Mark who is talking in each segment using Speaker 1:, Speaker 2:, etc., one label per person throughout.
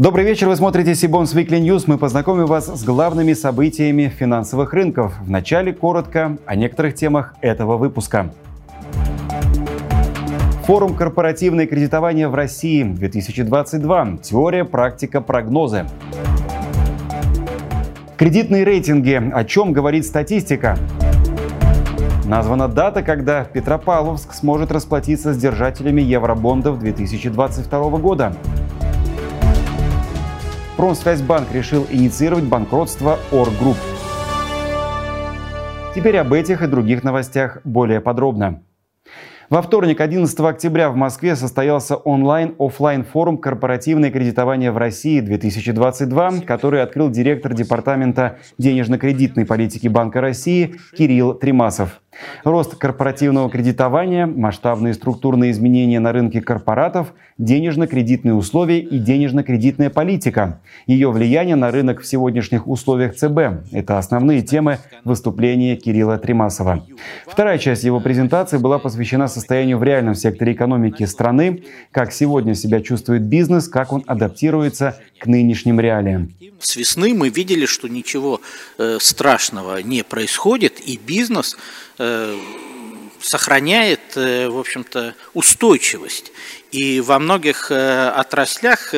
Speaker 1: Добрый вечер, вы смотрите Сибонс Weekly News. Мы познакомим вас с главными событиями финансовых рынков. Вначале коротко о некоторых темах этого выпуска. Форум «Корпоративное кредитование в России 2022. Теория, практика, прогнозы». Кредитные рейтинги. О чем говорит статистика? Названа дата, когда Петропавловск сможет расплатиться с держателями евробондов 2022 года. Промсвязьбанк решил инициировать банкротство Оргрупп. Теперь об этих и других новостях более подробно. Во вторник, 11 октября в Москве состоялся онлайн-офлайн форум «Корпоративное кредитование в России-2022», который открыл директор Департамента денежно-кредитной политики Банка России Кирилл Тримасов. Рост корпоративного кредитования, масштабные структурные изменения на рынке корпоратов, денежно-кредитные условия и денежно-кредитная политика. Ее влияние на рынок в сегодняшних условиях ЦБ – это основные темы выступления Кирилла Тримасова. Вторая часть его презентации была посвящена состоянию в реальном секторе экономики страны, как сегодня себя чувствует бизнес, как он адаптируется к нынешним реалиям.
Speaker 2: С весны мы видели, что ничего э, страшного не происходит, и бизнес сохраняет, э, в общем-то, устойчивость. И во многих отраслях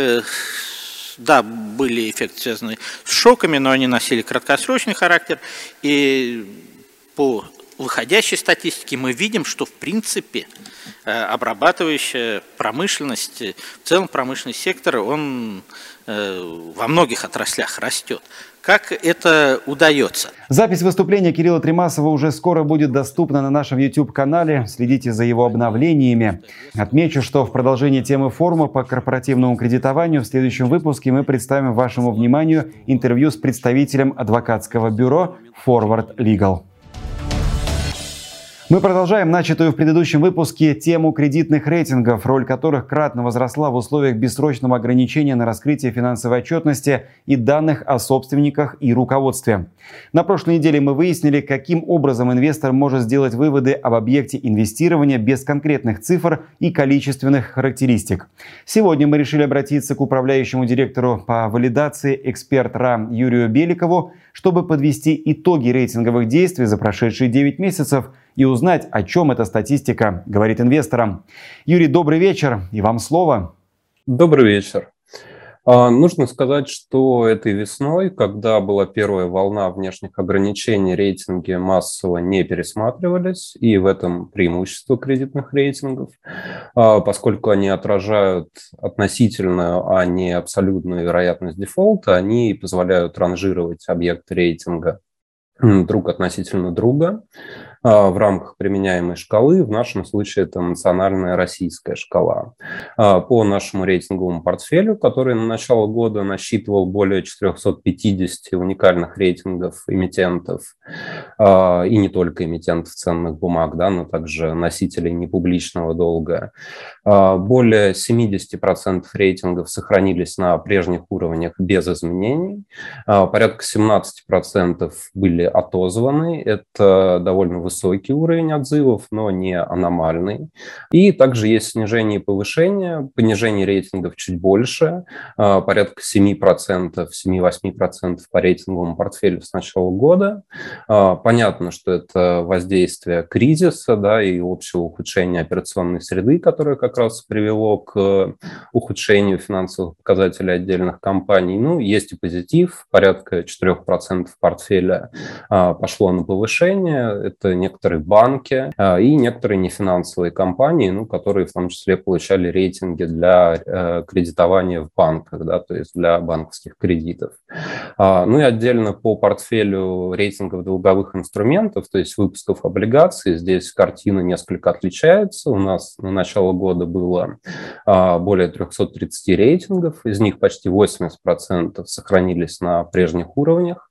Speaker 2: да, были эффекты, связанные с шоками, но они носили краткосрочный характер. И по выходящей статистике мы видим, что в принципе обрабатывающая промышленность, в целом промышленный сектор, он Э, во многих отраслях растет. Как это удается?
Speaker 1: Запись выступления Кирилла Тримасова уже скоро будет доступна на нашем YouTube-канале. Следите за его обновлениями. Отмечу, что в продолжении темы форума по корпоративному кредитованию в следующем выпуске мы представим вашему вниманию интервью с представителем адвокатского бюро Forward Legal. Мы продолжаем начатую в предыдущем выпуске тему кредитных рейтингов, роль которых кратно возросла в условиях бессрочного ограничения на раскрытие финансовой отчетности и данных о собственниках и руководстве. На прошлой неделе мы выяснили, каким образом инвестор может сделать выводы об объекте инвестирования без конкретных цифр и количественных характеристик. Сегодня мы решили обратиться к управляющему директору по валидации эксперт РАМ Юрию Беликову, чтобы подвести итоги рейтинговых действий за прошедшие 9 месяцев – и узнать, о чем эта статистика говорит инвесторам. Юрий, добрый вечер, и вам слово.
Speaker 3: Добрый вечер. А, нужно сказать, что этой весной, когда была первая волна внешних ограничений, рейтинги массово не пересматривались, и в этом преимущество кредитных рейтингов, а, поскольку они отражают относительную, а не абсолютную вероятность дефолта, они позволяют ранжировать объекты рейтинга друг относительно друга. А, в рамках применяемой шкалы. В нашем случае это национальная российская шкала. А, по нашему рейтинговому портфелю, который на начало года насчитывал более 450 уникальных рейтингов эмитентов, а, и не только эмитентов ценных бумаг, да, но также носителей непубличного долга, более 70% рейтингов сохранились на прежних уровнях без изменений, порядка 17% были отозваны, это довольно высокий высокий уровень отзывов, но не аномальный. И также есть снижение и повышение, понижение рейтингов чуть больше, а, порядка 7%, 7-8% по рейтинговому портфелю с начала года. А, понятно, что это воздействие кризиса да, и общего ухудшения операционной среды, которое как раз привело к ухудшению финансовых показателей отдельных компаний. Ну, есть и позитив, порядка 4% портфеля а, пошло на повышение. Это некоторые банки а, и некоторые нефинансовые компании, ну, которые в том числе получали рейтинги для э, кредитования в банках, да, то есть для банковских кредитов. А, ну и отдельно по портфелю рейтингов долговых инструментов, то есть выпусков облигаций, здесь картина несколько отличается. У нас на начало года было а, более 330 рейтингов, из них почти 80% сохранились на прежних уровнях.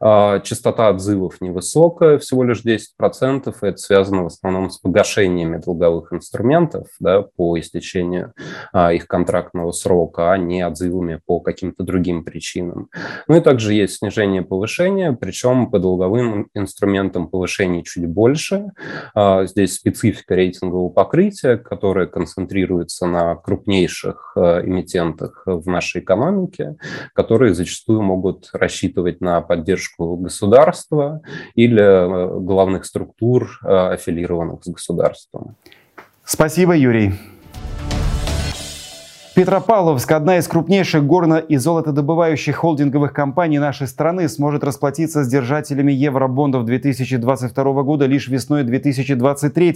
Speaker 3: А, частота отзывов невысокая, всего лишь 10%. Это связано в основном с погашениями долговых инструментов да, по истечению а, их контрактного срока, а не отзывами по каким-то другим причинам. Ну и также есть снижение повышения, причем по долговым инструментам повышений чуть больше. А, здесь специфика рейтингового покрытия, которое концентрируется на крупнейших эмитентах в нашей экономике, которые зачастую могут рассчитывать на поддержку государства или э, главных структур, э, аффилированных с государством.
Speaker 1: Спасибо, Юрий. Петропавловск, одна из крупнейших горно- и золотодобывающих холдинговых компаний нашей страны, сможет расплатиться с держателями евробондов 2022 года лишь весной 2023.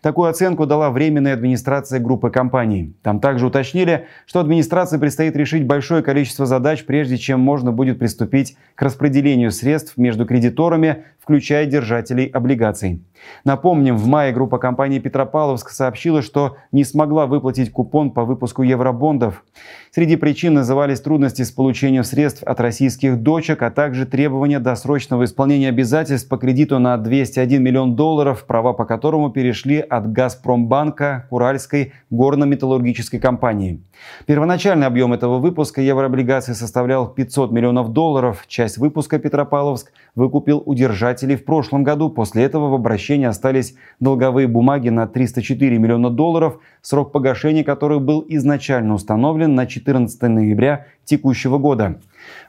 Speaker 1: Такую оценку дала Временная администрация группы компаний. Там также уточнили, что администрации предстоит решить большое количество задач, прежде чем можно будет приступить к распределению средств между кредиторами, включая держателей облигаций. Напомним, в мае группа компании «Петропавловск» сообщила, что не смогла выплатить купон по выпуску евробондов. Среди причин назывались трудности с получением средств от российских дочек, а также требования досрочного исполнения обязательств по кредиту на 201 миллион долларов, права по которому перешли от «Газпромбанка» к Уральской горно-металлургической компании. Первоначальный объем этого выпуска еврооблигаций составлял 500 миллионов долларов. Часть выпуска Петропавловск выкупил у держателей в прошлом году. После этого в обращении остались долговые бумаги на 304 миллиона долларов, срок погашения которых был изначально установлен на 14 ноября текущего года.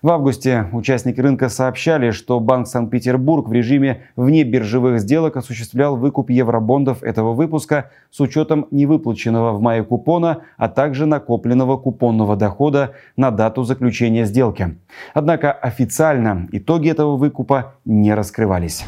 Speaker 1: В августе участники рынка сообщали, что Банк Санкт-Петербург в режиме вне биржевых сделок осуществлял выкуп евробондов этого выпуска с учетом невыплаченного в мае купона, а также накопленного купонного дохода на дату заключения сделки. Однако официально итоги этого выкупа не раскрывались.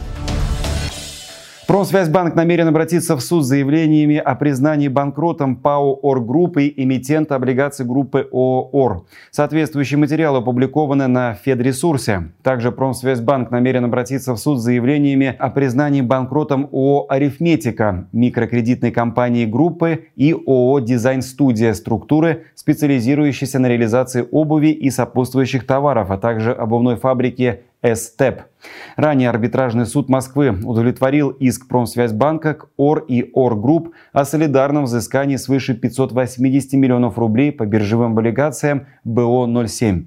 Speaker 1: Промсвязьбанк намерен обратиться в суд с заявлениями о признании банкротом ПАО «Ор-группы» и эмитента облигаций группы ООО «Ор». Соответствующие материалы опубликованы на Федресурсе. Также Промсвязьбанк намерен обратиться в суд с заявлениями о признании банкротом ООО «Арифметика», микрокредитной компании группы и ООО «Дизайн-студия» структуры, специализирующейся на реализации обуви и сопутствующих товаров, а также обувной фабрики СТЭП. Ранее арбитражный суд Москвы удовлетворил иск Промсвязьбанка к ОР и ОР Групп о солидарном взыскании свыше 580 миллионов рублей по биржевым облигациям БО-07.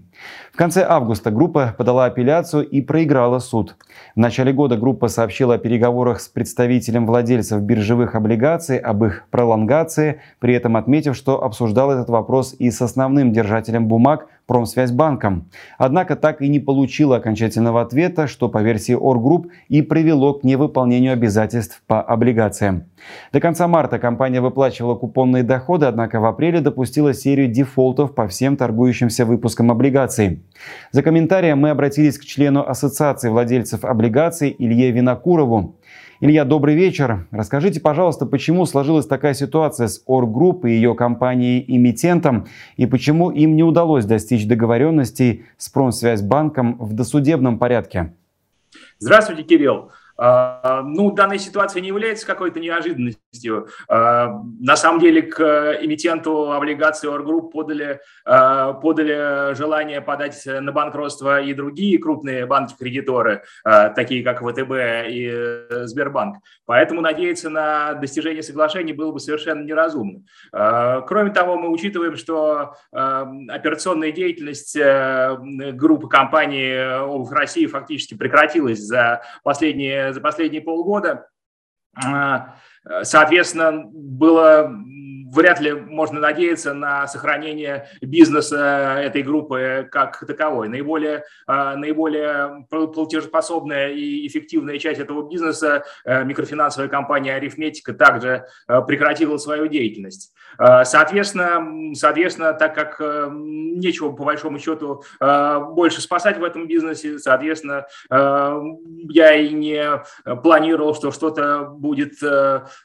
Speaker 1: В конце августа группа подала апелляцию и проиграла суд. В начале года группа сообщила о переговорах с представителем владельцев биржевых облигаций об их пролонгации, при этом отметив, что обсуждал этот вопрос и с основным держателем бумаг Промсвязьбанком. Однако так и не получила окончательного ответа, что по версии Оргрупп и привело к невыполнению обязательств по облигациям. До конца марта компания выплачивала купонные доходы, однако в апреле допустила серию дефолтов по всем торгующимся выпускам облигаций. За комментарием мы обратились к члену Ассоциации владельцев облигаций Илье Винокурову. Илья, добрый вечер. Расскажите, пожалуйста, почему сложилась такая ситуация с Оргрупп и ее компанией-эмитентом, и почему им не удалось достичь договоренностей с Промсвязьбанком в досудебном порядке?
Speaker 4: Здравствуйте, Кирилл. А, ну, данная ситуация не является какой-то неожиданностью. А, на самом деле к эмитенту облигаций Оргрупп подали, а, подали желание подать на банкротство и другие крупные банки-кредиторы, такие как ВТБ и э, Сбербанк. Поэтому надеяться на достижение соглашений было бы совершенно неразумно. Кроме того, мы учитываем, что операционная деятельность э, группы компаний в России фактически прекратилась за последние за последние полгода. А, соответственно, было вряд ли можно надеяться на сохранение бизнеса этой группы как таковой. Наиболее, а, наиболее платежеспособная и эффективная часть этого бизнеса, э, микрофинансовая компания «Арифметика», также э, прекратила свою деятельность. А, соответственно, соответственно, так как э, нечего, по большому счету, больше спасать в этом бизнесе, соответственно, я и не планировал, что что-то будет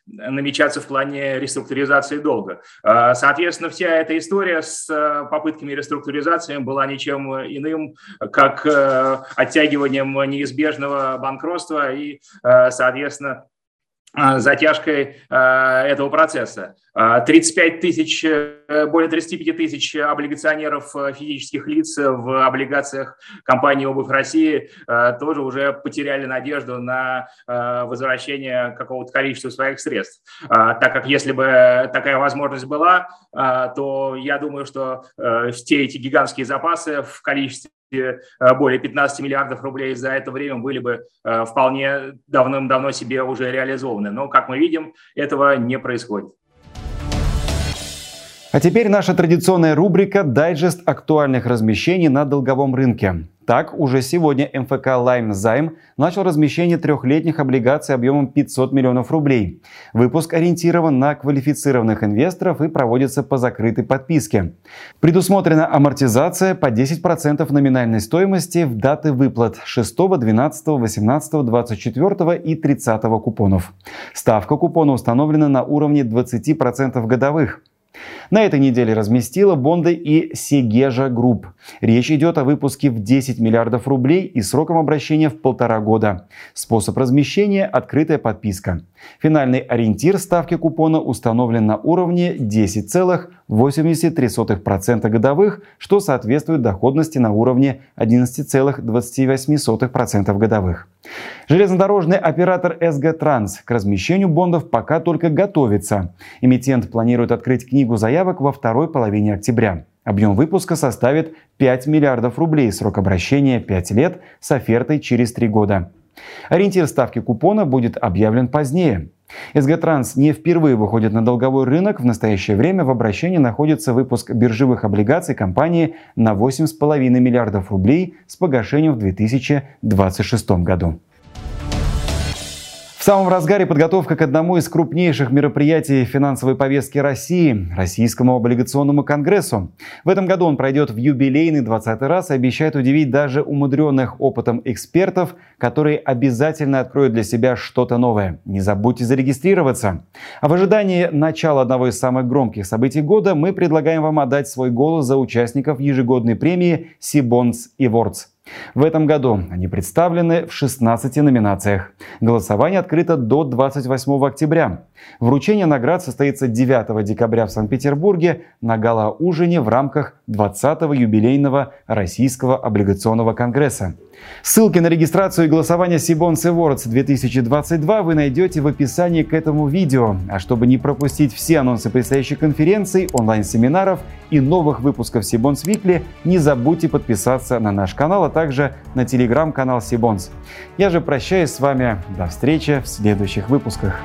Speaker 4: намечаться в плане реструктуризации долга долго. А, соответственно, вся эта история с э, попытками реструктуризации была ничем иным, как э, оттягиванием неизбежного банкротства и, э, соответственно, затяжкой э, этого процесса. 35 э, тысяч, более 35 тысяч облигационеров физических лиц в облигациях компании «Обувь России» тоже уже потеряли надежду на возвращение какого-то количества своих средств. Так как если бы такая возможность была, то я думаю, что все эти гигантские запасы в количестве Э, более 15 миллиардов рублей за это время были бы э, вполне давным-давно себе уже реализованы. Но, как мы видим, этого не происходит.
Speaker 1: А теперь наша традиционная рубрика «Дайджест актуальных размещений на долговом рынке». Так, уже сегодня МФК «Лайм Займ» начал размещение трехлетних облигаций объемом 500 миллионов рублей. Выпуск ориентирован на квалифицированных инвесторов и проводится по закрытой подписке. Предусмотрена амортизация по 10% номинальной стоимости в даты выплат 6, 12, 18, 24 и 30 купонов. Ставка купона установлена на уровне 20% годовых. На этой неделе разместила бонды и Сегежа Групп. Речь идет о выпуске в 10 миллиардов рублей и сроком обращения в полтора года. Способ размещения – открытая подписка. Финальный ориентир ставки купона установлен на уровне 10,83% годовых, что соответствует доходности на уровне 11,28% годовых. Железнодорожный оператор СГ Транс к размещению бондов пока только готовится. Эмитент планирует открыть книгу заявок во второй половине октября. Объем выпуска составит 5 миллиардов рублей, срок обращения 5 лет с офертой через 3 года. Ориентир ставки купона будет объявлен позднее. СГ не впервые выходит на долговой рынок. В настоящее время в обращении находится выпуск биржевых облигаций компании на 8,5 миллиардов рублей с погашением в 2026 году. В самом разгаре подготовка к одному из крупнейших мероприятий финансовой повестки России – Российскому облигационному конгрессу. В этом году он пройдет в юбилейный 20 раз и обещает удивить даже умудренных опытом экспертов, которые обязательно откроют для себя что-то новое. Не забудьте зарегистрироваться. А в ожидании начала одного из самых громких событий года мы предлагаем вам отдать свой голос за участников ежегодной премии Сибонс Awards. В этом году они представлены в 16 номинациях. Голосование открыто до 28 октября. Вручение наград состоится 9 декабря в Санкт-Петербурге на гала-ужине в рамках 20-го юбилейного Российского облигационного конгресса. Ссылки на регистрацию и голосование Сибонс Awards 2022 вы найдете в описании к этому видео. А чтобы не пропустить все анонсы предстоящих конференций, онлайн-семинаров и новых выпусков Сибонс Викли, не забудьте подписаться на наш канал, а также на телеграм-канал Сибонс. Я же прощаюсь с вами. До встречи в следующих выпусках.